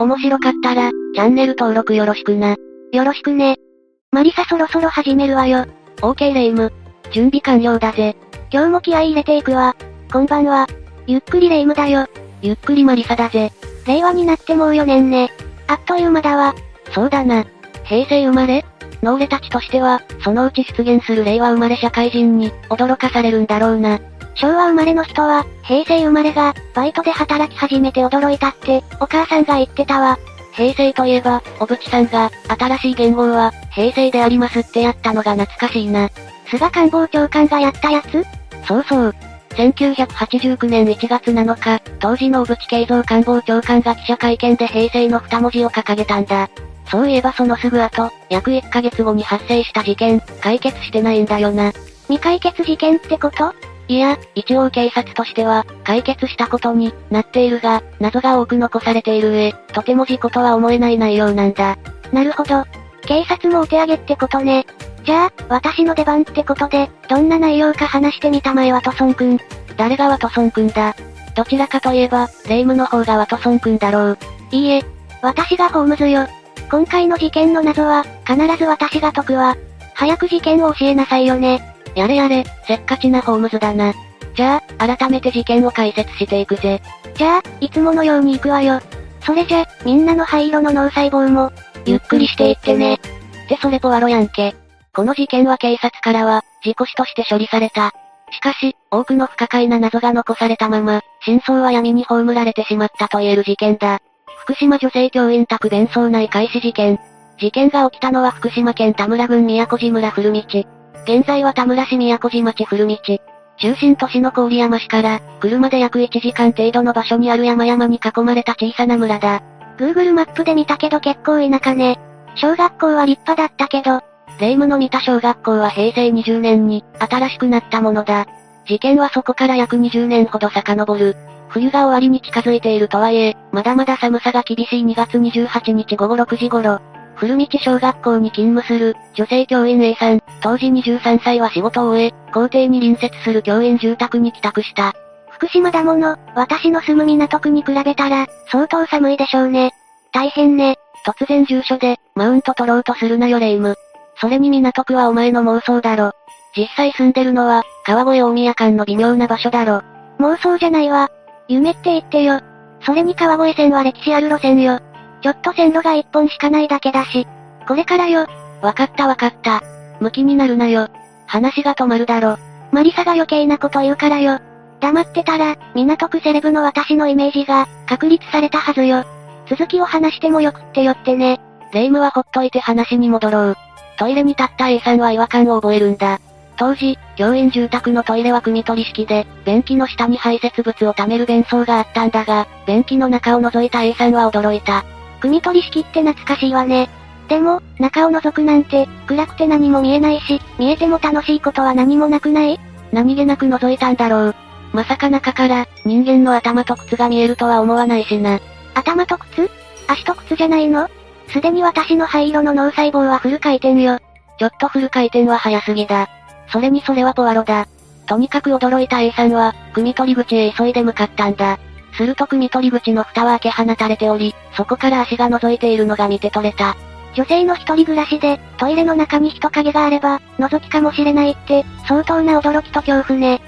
面白かったら、チャンネル登録よろしくな。よろしくね。マリサそろそろ始めるわよ。OK レイム。準備完了だぜ。今日も気合入れていくわ。こんばんは。ゆっくりレイムだよ。ゆっくりマリサだぜ。令和になってもう4年ね。あっという間だわ。そうだな。平成生まれ？の俺たちとしては、そのうち出現する令和生まれ社会人に、驚かされるんだろうな。昭和生まれの人は、平成生まれが、バイトで働き始めて驚いたって、お母さんが言ってたわ。平成といえば、おぶちさんが、新しい言語は、平成でありますってやったのが懐かしいな。菅官房長官がやったやつ？そうそう。1989年1月7日、当時の小渕恵三官房長官が記者会見で平成の二文字を掲げたんだ。そういえばそのすぐ後、約1ヶ月後に発生した事件、解決してないんだよな。未解決事件ってこと？いや、一応警察としては、解決したことになっているが、謎が多く残されている上、とても事故とは思えない内容なんだ。なるほど。警察もお手上げってことね。じゃあ、私の出番ってことで、どんな内容か話してみたまえワトソンくん。誰がワトソンくんだ？どちらかといえば、レイムの方がワトソンくんだろう。いいえ、私がホームズよ。今回の事件の謎は、必ず私が解くわ。早く事件を教えなさいよね。やれやれ、せっかちなホームズだな。じゃあ、改めて事件を解説していくぜ。じゃあ、いつものように行くわよ。それじゃ、みんなの灰色の脳細胞も、ゆっくりしていってね。ってそれポワロやんけ。この事件は警察からは、事故死として処理された。しかし、多くの不可解な謎が残されたまま、真相は闇に葬られてしまったと言える事件だ。福島女性教員宅弁装内開始事件。事件が起きたのは福島県田村郡宮古島村古道。現在は田村市宮古島町古道。中心都市の郡山市から、車で約1時間程度の場所にある山々に囲まれた小さな村だ。Google マップで見たけど結構田舎ね。小学校は立派だったけど、霊夢の見た小学校は平成20年に、新しくなったものだ。事件はそこから約20年ほど遡る。冬が終わりに近づいているとはいえ、まだまだ寒さが厳しい2月28日午後6時頃、古道小学校に勤務する、女性教員 A さん、当時23歳は仕事を終え、校庭に隣接する教員住宅に帰宅した。福島だもの、私の住む港区に比べたら、相当寒いでしょうね。大変ね。突然住所で、マウント取ろうとするなよレイム。それに港区はお前の妄想だろ。実際住んでるのは、川越大宮間の微妙な場所だろ。妄想じゃないわ。夢って言ってよ。それに川越線は歴史ある路線よ。ちょっと線路が一本しかないだけだし。これからよ。わかったわかった。向きになるなよ。話が止まるだろ。マリサが余計なこと言うからよ。黙ってたら、港区セレブの私のイメージが、確立されたはずよ。続きを話してもよくってよってね。レイムはほっといて話に戻ろう。トイレに立った A さんは違和感を覚えるんだ。当時、教員住宅のトイレは組み取り式で、便器の下に排泄物を溜める便槽があったんだが、便器の中を覗いた A さんは驚いた。組み取り式って懐かしいわね。でも、中を覗くなんて、暗くて何も見えないし、見えても楽しいことは何もなくない？何気なく覗いたんだろう。まさか中から、人間の頭と靴が見えるとは思わないしな。頭と靴？足と靴じゃないの？すでに私の灰色の脳細胞はフル回転よ。ちょっとフル回転は早すぎだ。それにそれはポワロだ。とにかく驚いた A さんは、組み取り口へ急いで向かったんだ。すると組み取り口の蓋は開け放たれており、そこから足が覗いているのが見て取れた。女性の一人暮らしで、トイレの中に人影があれば、覗きかもしれないって、相当な驚きと恐怖ね。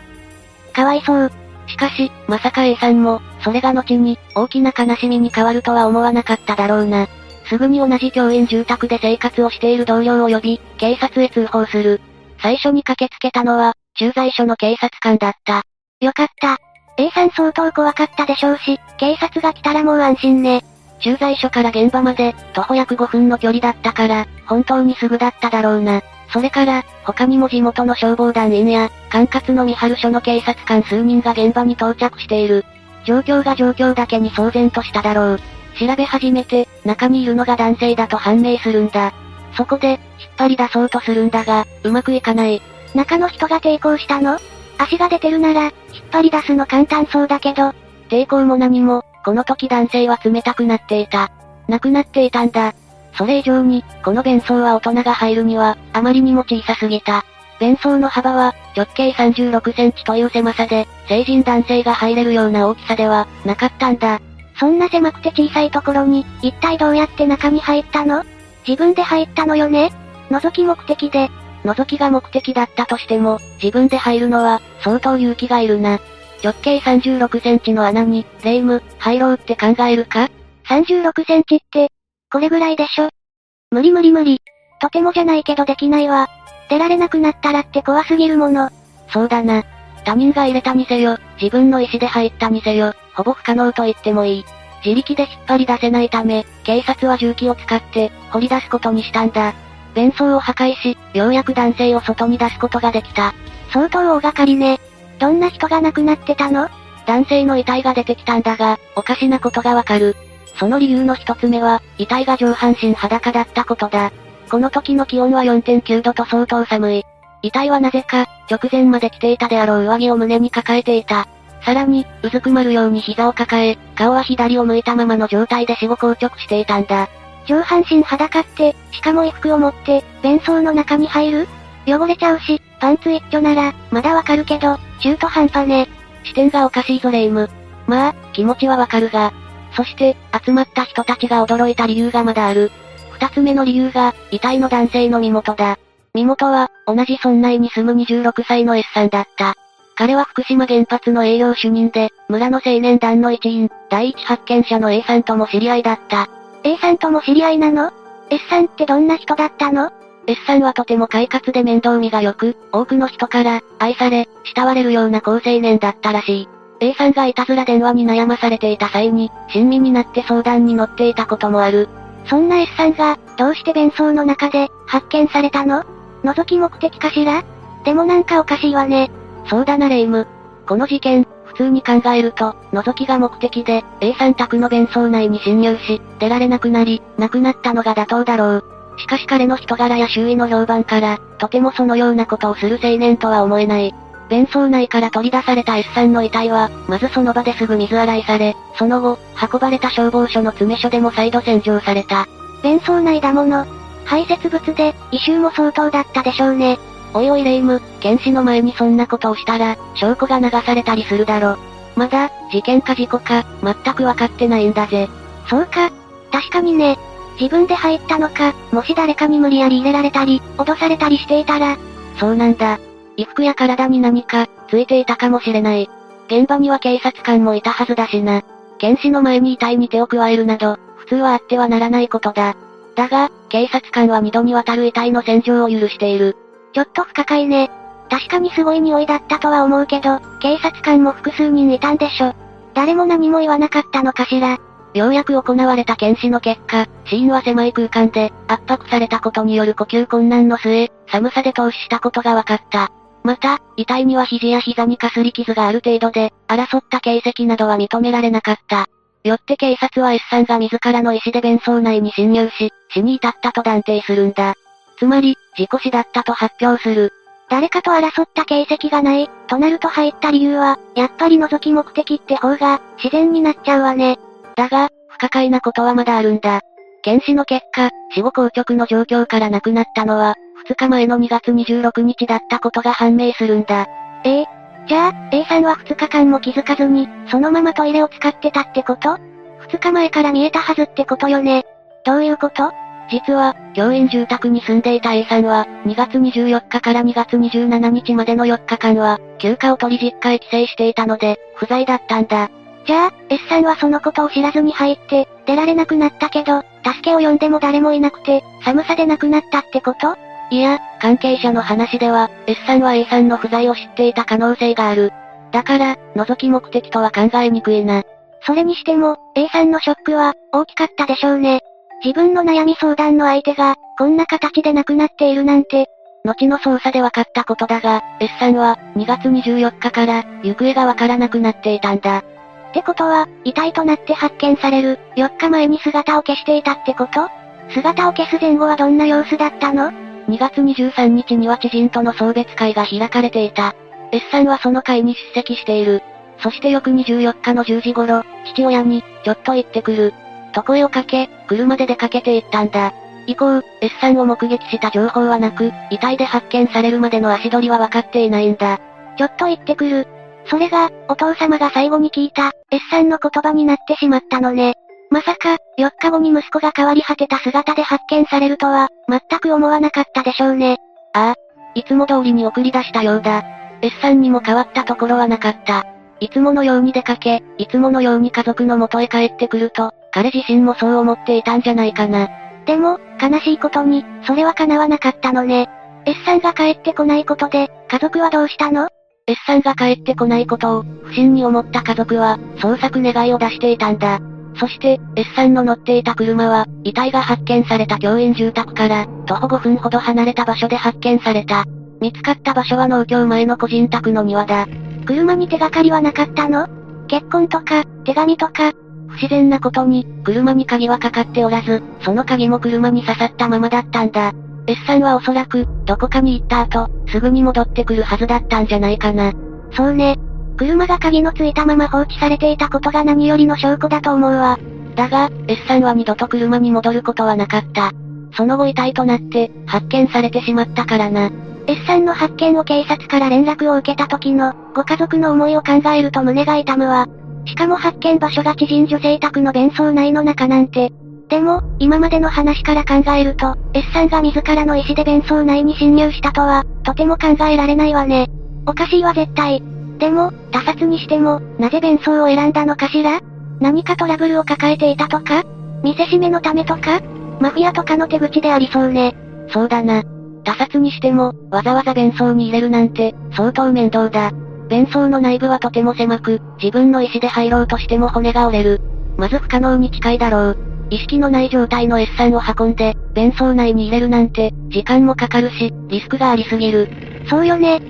かわいそう。しかし、まさか A さんも、それが後に、大きな悲しみに変わるとは思わなかっただろうな。すぐに同じ教員住宅で生活をしている同僚を呼び、警察へ通報する。最初に駆けつけたのは、駐在所の警察官だった。よかった。A さん相当怖かったでしょうし、警察が来たらもう安心ね。駐在所から現場まで、徒歩約5分の距離だったから、本当にすぐだっただろうな。それから、他にも地元の消防団員や、管轄の三春署の警察官数人が現場に到着している。状況が状況だけに騒然としただろう。調べ始めて、中にいるのが男性だと判明するんだ。そこで、引っ張り出そうとするんだが、うまくいかない。中の人が抵抗したの？足が出てるなら、引っ張り出すの簡単そうだけど、抵抗も何も、この時男性は冷たくなっていた。亡くなっていたんだ。それ以上に、この弁装は大人が入るには、あまりにも小さすぎた。弁装の幅は、直径36センチという狭さで、成人男性が入れるような大きさでは、なかったんだ。そんな狭くて小さいところに、一体どうやって中に入ったの？自分で入ったのよね？覗き目的で。覗きが目的だったとしても、自分で入るのは、相当勇気がいるな。直径36センチの穴に、レイム、入ろうって考えるか ?36 センチって、これぐらいでしょ？無理無理無理。とてもじゃないけどできないわ。出られなくなったらって怖すぎるもの。そうだな。他人が入れたにせよ、自分の意思で入ったにせよ、ほぼ不可能と言ってもいい。自力で引っ張り出せないため、警察は重機を使って、掘り出すことにしたんだ。弁装を破壊し、ようやく男性を外に出すことができた。相当大掛かりね。どんな人が亡くなってたの？男性の遺体が出てきたんだが、おかしなことがわかる。その理由の一つ目は、遺体が上半身裸だったことだ。この時の気温は4.9度と相当寒い。遺体はなぜか、直前まで着ていたであろう上着を胸に抱えていた。さらに、うずくまるように膝を抱え、顔は左を向いたままの状態で死後硬直していたんだ。上半身裸って、しかも衣服を持って、弁装の中に入る？汚れちゃうし、パンツ一丁なら、まだわかるけど、中途半端ね。視点がおかしいぞレイム。まあ、気持ちはわかるが。そして、集まった人たちが驚いた理由がまだある。二つ目の理由が、遺体の男性の身元だ。身元は、同じ村内に住む26歳の S さんだった。彼は福島原発の営業主任で、村の青年団の一員、第一発見者の A さんとも知り合いだった。A さんとも知り合いなの ?S さんってどんな人だったの？S さんはとても快活で面倒見が良く、多くの人から、愛され、慕われるような好青年だったらしい。A さんがいたずら電話に悩まされていた際に、親身になって相談に乗っていたこともある。そんな S さんが、どうして弁装の中で、発見されたの？覗き目的かしら？でもなんかおかしいわね。そうだなレイム。この事件、普通に考えると、覗きが目的で、A さん宅の弁装内に侵入し、出られなくなり、亡くなったのが妥当だろう。しかし彼の人柄や周囲の評判から、とてもそのようなことをする青年とは思えない。弁装内から取り出された S さんの遺体は、まずその場ですぐ水洗いされ、その後、運ばれた消防署の詰め所でも再度洗浄された。弁装内だもの。排泄物で、異臭も相当だったでしょうね。おいおいレイム、検視の前にそんなことをしたら、証拠が流されたりするだろ。まだ、事件か事故か、全くわかってないんだぜ。そうか。確かにね。自分で入ったのか、もし誰かに無理やり入れられたり、脅されたりしていたら。そうなんだ。衣服や体に何か、ついていたかもしれない。現場には警察官もいたはずだしな。検視の前に遺体に手を加えるなど、普通はあってはならないことだ。だが、警察官は二度にわたる遺体の洗浄を許している。ちょっと不可解ね。確かにすごい匂いだったとは思うけど、警察官も複数人いたんでしょ。誰も何も言わなかったのかしら。ようやく行われた検視の結果、死因は狭い空間で、圧迫されたことによる呼吸困難の末、寒さで凍死したことが分かった。また、遺体には肘や膝にかすり傷がある程度で、争った形跡などは認められなかった。よって警察は S さんが自らの意思で弁装内に侵入し、死に至ったと断定するんだ。つまり、事故死だったと発表する。誰かと争った形跡がない、となると入った理由は、やっぱり覗き目的って方が、自然になっちゃうわね。だが、不可解なことはまだあるんだ。検視の結果、死後硬直の状況から亡くなったのは、2日前の2月26日だったことが判明するんだ。え？えじゃあ、A さんは2日間も気づかずに、そのままトイレを使ってたってこと ?2 日前から見えたはずってことよね。どういうこと？実は、教員住宅に住んでいた A さんは、2月24日から2月27日までの4日間は、休暇を取り実家へ帰省していたので、不在だったんだ。じゃあ、S さんはそのことを知らずに入って、出られなくなったけど、助けを呼んでも誰もいなくて、寒さで亡くなったってこと？いや、関係者の話では、S さんは A さんの不在を知っていた可能性がある。だから、覗き目的とは考えにくいな。それにしても、A さんのショックは、大きかったでしょうね。自分の悩み相談の相手が、こんな形で亡くなっているなんて。後の捜査で分かったことだが、S さんは、2月24日から、行方がわからなくなっていたんだ。ってことは、遺体となって発見される、4日前に姿を消していたってこと？姿を消す前後はどんな様子だったの ?2 月23日には知人との送別会が開かれていた。S さんはその会に出席している。そして翌24日の10時頃、父親に、ちょっと行ってくる。と声をかけ、車で出かけて行ったんだ。以降、S さんを目撃した情報はなく、遺体で発見されるまでの足取りは分かっていないんだ。ちょっと行ってくる。それが、お父様が最後に聞いた、S さんの言葉になってしまったのね。まさか、4日後に息子が変わり果てた姿で発見されるとは、全く思わなかったでしょうね。ああ。いつも通りに送り出したようだ。S さんにも変わったところはなかった。いつものように出かけ、いつものように家族の元へ帰ってくると、彼自身もそう思っていたんじゃないかな。でも、悲しいことに、それは叶わなかったのね。S さんが帰ってこないことで、家族はどうしたの ?S さんが帰ってこないことを、不審に思った家族は、捜索願いを出していたんだ。そして、S さんの乗っていた車は、遺体が発見された教員住宅から、徒歩5分ほど離れた場所で発見された。見つかった場所は農協前の個人宅の庭だ。車に手がかりはなかったの？結婚とか、手紙とか。不自然なことに、車に鍵はかかっておらず、その鍵も車に刺さったままだったんだ。S さんはおそらく、どこかに行った後、すぐに戻ってくるはずだったんじゃないかな。そうね。車が鍵のついたまま放置されていたことが何よりの証拠だと思うわ。だが、S さんは二度と車に戻ることはなかった。その後遺体となって、発見されてしまったからな。S さんの発見を警察から連絡を受けた時の、ご家族の思いを考えると胸が痛むわ。しかも発見場所が知人女性宅の弁装内の中なんて。でも、今までの話から考えると、S さんが自らの意思で弁装内に侵入したとは、とても考えられないわね。おかしいわ絶対。でも、他殺にしても、なぜ弁装を選んだのかしら？何かトラブルを抱えていたとか？見せしめのためとか？マフィアとかの手口でありそうね。そうだな。他殺にしても、わざわざ弁装に入れるなんて、相当面倒だ。弁装の内部はとても狭く、自分の意思で入ろうとしても骨が折れる。まず不可能に近いだろう。意識のない状態の S さんを運んで、弁装内に入れるなんて、時間もかかるし、リスクがありすぎる。そうよね。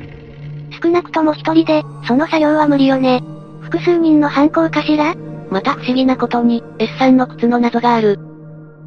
少なくとも一人で、その作業は無理よね。複数人の犯行かしら？また不思議なことに、S さんの靴の謎がある。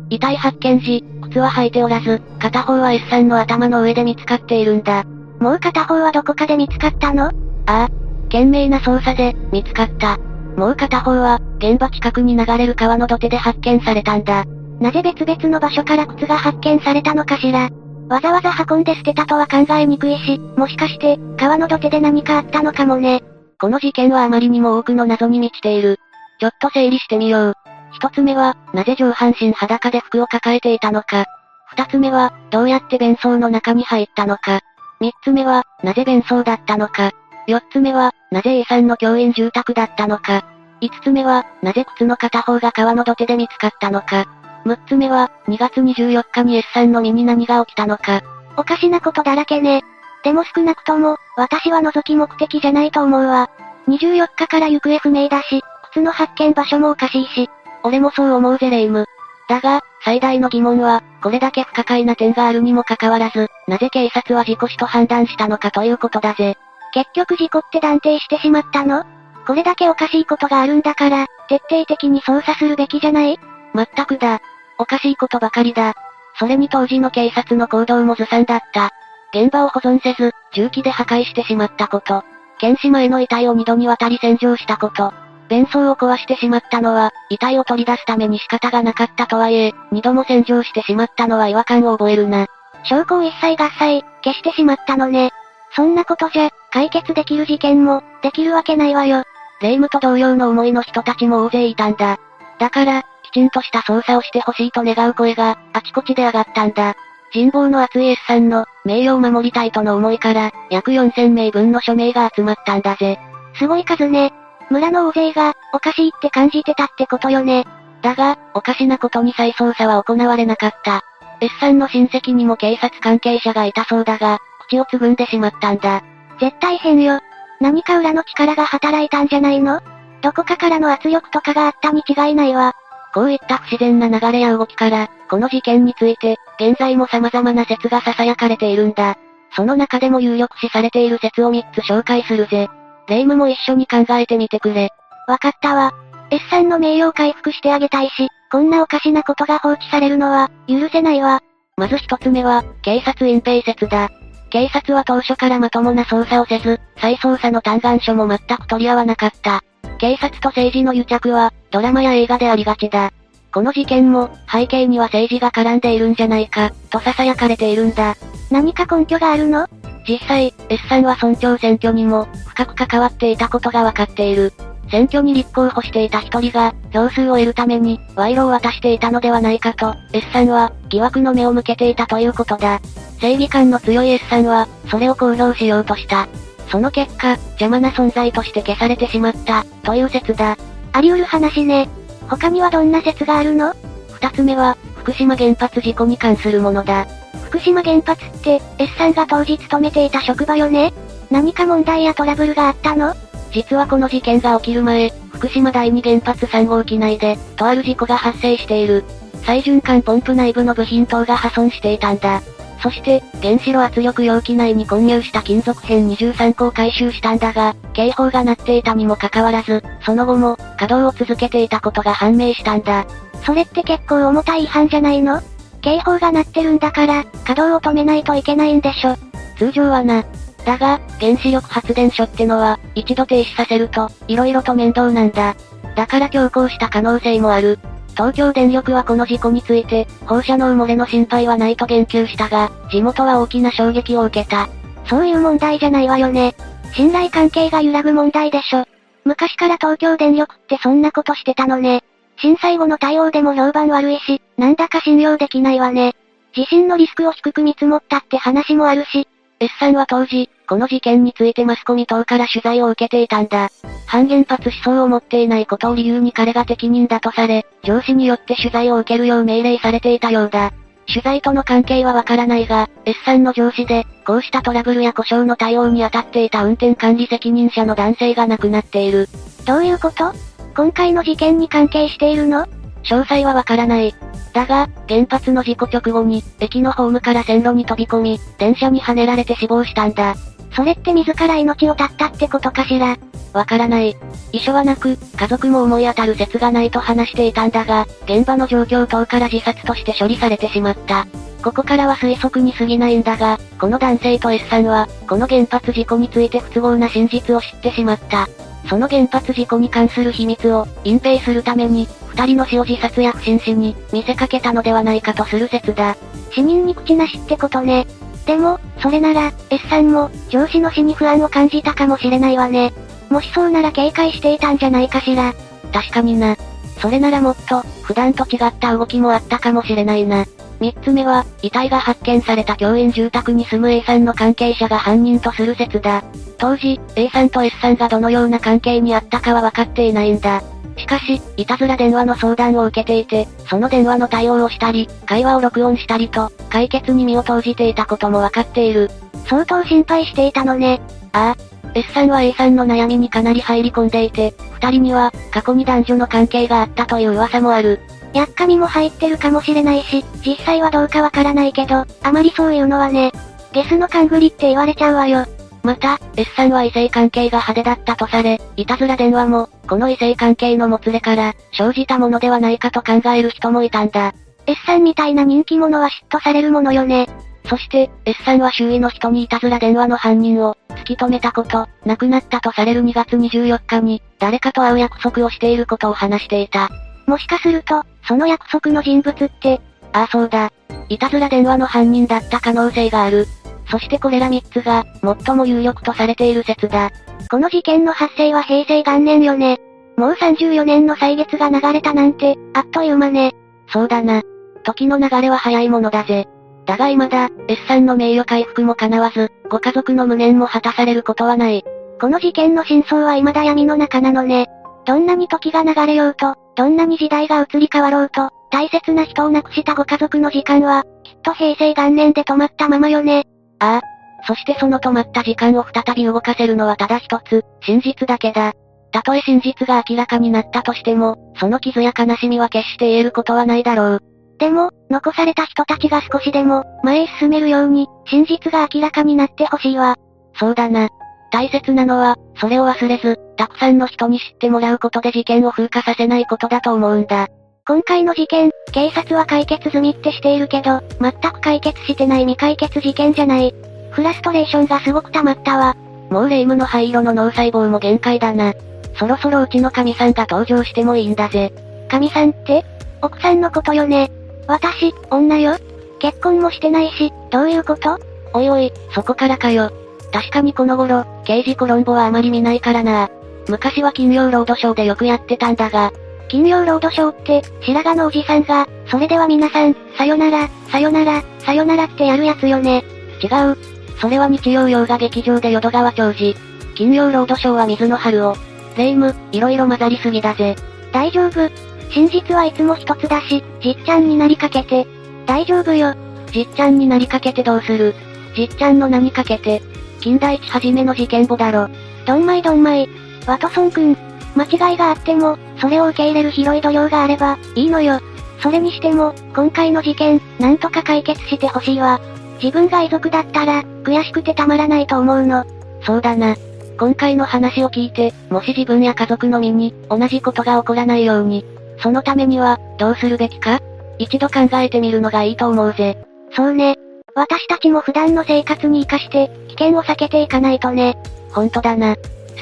遺体発見時、靴は履いておらず、片方は S さんの頭の上で見つかっているんだ。もう片方はどこかで見つかったの？ああ。懸命な捜査で、見つかった。もう片方は、現場近くに流れる川の土手で発見されたんだ。なぜ別々の場所から靴が発見されたのかしらわざわざ運んで捨てたとは考えにくいし、もしかして、川の土手で何かあったのかもね。この事件はあまりにも多くの謎に満ちている。ちょっと整理してみよう。一つ目は、なぜ上半身裸で服を抱えていたのか。二つ目は、どうやって弁装の中に入ったのか。三つ目は、なぜ弁装だったのか。四つ目は、なぜ A さんの教員住宅だったのか。五つ目は、なぜ靴の片方が川の土手で見つかったのか。六つ目は、2月24日に S さんの身に何が起きたのか。おかしなことだらけね。でも少なくとも、私は覗き目的じゃないと思うわ。24日から行方不明だし、靴の発見場所もおかしいし、俺もそう思うぜレイム。だが、最大の疑問は、これだけ不可解な点があるにもかかわらず、なぜ警察は事故死と判断したのかということだぜ。結局事故って断定してしまったの？これだけおかしいことがあるんだから、徹底的に捜査するべきじゃない？まったくだ。おかしいことばかりだ。それに当時の警察の行動もずさんだった。現場を保存せず、重機で破壊してしまったこと。検視前の遺体を二度にわたり洗浄したこと。弁装を壊してしまったのは、遺体を取り出すために仕方がなかったとはいえ、二度も洗浄してしまったのは違和感を覚えるな。証拠を一切合切、消してしまったのね。そんなことじゃ、解決できる事件も、できるわけないわよ。霊夢と同様の思いの人たちも大勢いたんだ。だから、きちんとした捜査をしてほしいと願う声が、あちこちで上がったんだ。人望の厚い S さんの、名誉を守りたいとの思いから、約4000名分の署名が集まったんだぜ。すごい数ね。村の大勢が、おかしいって感じてたってことよね。だが、おかしなことに再捜査は行われなかった。S さんの親戚にも警察関係者がいたそうだが、口をつぐんでしまったんだ。絶対変よ。何か裏の力が働いたんじゃないの？どこかからの圧力とかがあったに違いないわ。こういった不自然な流れや動きから、この事件について、現在も様々な説が囁かれているんだ。その中でも有力視されている説を3つ紹介するぜ。霊夢も一緒に考えてみてくれ。わかったわ。S さんの名誉回復してあげたいし、こんなおかしなことが放置されるのは、許せないわ。まず一つ目は、警察隠蔽説だ。警察は当初からまともな捜査をせず、再捜査の嘆願書も全く取り合わなかった。警察と政治の癒着は、ドラマや映画でありがちだ。この事件も、背景には政治が絡んでいるんじゃないか、と囁かれているんだ。何か根拠があるの？実際、S さんは村長選挙にも、深く関わっていたことがわかっている。選挙に立候補していた一人が、票数を得るために、賄賂を渡していたのではないかと、S さんは、疑惑の目を向けていたということだ。正義感の強い S さんは、それを公表しようとした。その結果、邪魔な存在として消されてしまった、という説だ。あり得る話ね。他にはどんな説があるの？二つ目は、福島原発事故に関するものだ。福島原発って、S さんが当時勤めていた職場よね何か問題やトラブルがあったの？実はこの事件が起きる前、福島第二原発3号機内で、とある事故が発生している。再循環ポンプ内部の部品等が破損していたんだ。そして、原子炉圧力容器内に混入した金属片23個を回収したんだが、警報が鳴っていたにもかかわらず、その後も、稼働を続けていたことが判明したんだ。それって結構重たい違反じゃないの？警報が鳴ってるんだから、稼働を止めないといけないんでしょ。通常はな。だが、原子力発電所ってのは、一度停止させると、色々と面倒なんだ。だから強行した可能性もある。東京電力はこの事故について、放射能漏れの心配はないと言及したが、地元は大きな衝撃を受けた。そういう問題じゃないわよね。信頼関係が揺らぐ問題でしょ。昔から東京電力ってそんなことしてたのね。震災後の対応でも評判悪いし、なんだか信用できないわね。地震のリスクを低く見積もったって話もあるし、S さんは当時、この事件についてマスコミ等から取材を受けていたんだ。反原発思想を持っていないことを理由に彼が適任だとされ、上司によって取材を受けるよう命令されていたようだ。取材との関係はわからないが、S さんの上司で、こうしたトラブルや故障の対応に当たっていた運転管理責任者の男性が亡くなっている。どういうこと？今回の事件に関係しているの？詳細はわからない。だが、原発の事故直後に、駅のホームから線路に飛び込み、電車にはねられて死亡したんだ。それって自ら命を絶ったってことかしら？わからない。遺書はなく、家族も思い当たる説がないと話していたんだが、現場の状況等から自殺として処理されてしまった。ここからは推測に過ぎないんだが、この男性と S さんは、この原発事故について不都合な真実を知ってしまった。その原発事故に関する秘密を隠蔽するために、二人の死を自殺や不審死に見せかけたのではないかとする説だ。死人に口なしってことね。でも、それなら、S さんも、上司の死に不安を感じたかもしれないわね。もしそうなら警戒していたんじゃないかしら。確かにな。それならもっと、普段と違った動きもあったかもしれないな。三つ目は、遺体が発見された教員住宅に住む A さんの関係者が犯人とする説だ。当時、A さんと S さんがどのような関係にあったかは分かっていないんだ。しかし、いたずら電話の相談を受けていて、その電話の対応をしたり、会話を録音したりと、解決に身を投じていたことも分かっている。相当心配していたのね。ああ。S さんは A さんの悩みにかなり入り込んでいて、二人には、過去に男女の関係があったという噂もある。やっかみも入ってるかもしれないし、実際はどうかわからないけど、あまりそういうのはね。ゲスの勘繰りって言われちゃうわよ。また、S さんは異性関係が派手だったとされ、いたずら電話も、この異性関係のもつれから、生じたものではないかと考える人もいたんだ。S さんみたいな人気者は嫉妬されるものよね。そして、S さんは周囲の人にいたずら電話の犯人を、突き止めたこと、亡くなったとされる2月24日に、誰かと会う約束をしていることを話していた。もしかすると、その約束の人物って、ああそうだ。いたずら電話の犯人だった可能性がある。そしてこれら3つが、最も有力とされている説だ。この事件の発生は平成元年よね。もう34年の歳月が流れたなんて、あっという間ね。そうだな。時の流れは早いものだぜ。だが未だ、S さんの名誉回復も叶わず、ご家族の無念も果たされることはない。この事件の真相は未だ闇の中なのね。どんなに時が流れようと、どんなに時代が移り変わろうと、大切な人を亡くしたご家族の時間は、きっと平成元年で止まったままよね。ああ。そしてその止まった時間を再び動かせるのはただ一つ、真実だけだ。たとえ真実が明らかになったとしても、その傷や悲しみは決して言えることはないだろう。でも、残された人たちが少しでも、前へ進めるように、真実が明らかになってほしいわ。そうだな。大切なのは、それを忘れず、たくさんの人に知ってもらうことで事件を風化させないことだと思うんだ。今回の事件、警察は解決済みってしているけど、全く解決してない未解決事件じゃない。フラストレーションがすごく溜まったわ。もう霊夢の灰色の脳細胞も限界だな。そろそろうちの神さんが登場してもいいんだぜ。神さんって奥さんのことよね。私、女よ。結婚もしてないし、どういうこと？おいおい、そこからかよ。確かにこの頃、刑事コロンボはあまり見ないからな。昔は金曜ロードショーでよくやってたんだが。金曜ロードショーって、白髪のおじさんが、それでは皆さん、さよなら、さよなら、さよならってやるやつよね。違う。それは日曜洋画劇場で淀川長治。金曜ロードショーは水の春を。霊夢、いろいろ混ざりすぎだぜ。大丈夫。真実はいつも一つだし、じっちゃんになりかけて。大丈夫よ。じっちゃんになりかけてどうする？じっちゃんの名にかけて。金田一はじめの事件簿だろ。どんまいどんまい。ワトソン君。間違いがあっても、それを受け入れる広い度量があれば、いいのよ。それにしても、今回の事件、なんとか解決してほしいわ。自分が遺族だったら、悔しくてたまらないと思うの。そうだな。今回の話を聞いて、もし自分や家族の身に、同じことが起こらないように、そのためには、どうするべきか？一度考えてみるのがいいと思うぜ。そうね。私たちも普段の生活に活かして、危険を避けていかないとね。ほんとだな。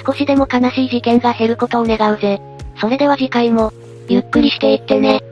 少しでも悲しい事件が減ることを願うぜ。それでは次回も、ゆっくりしていってね。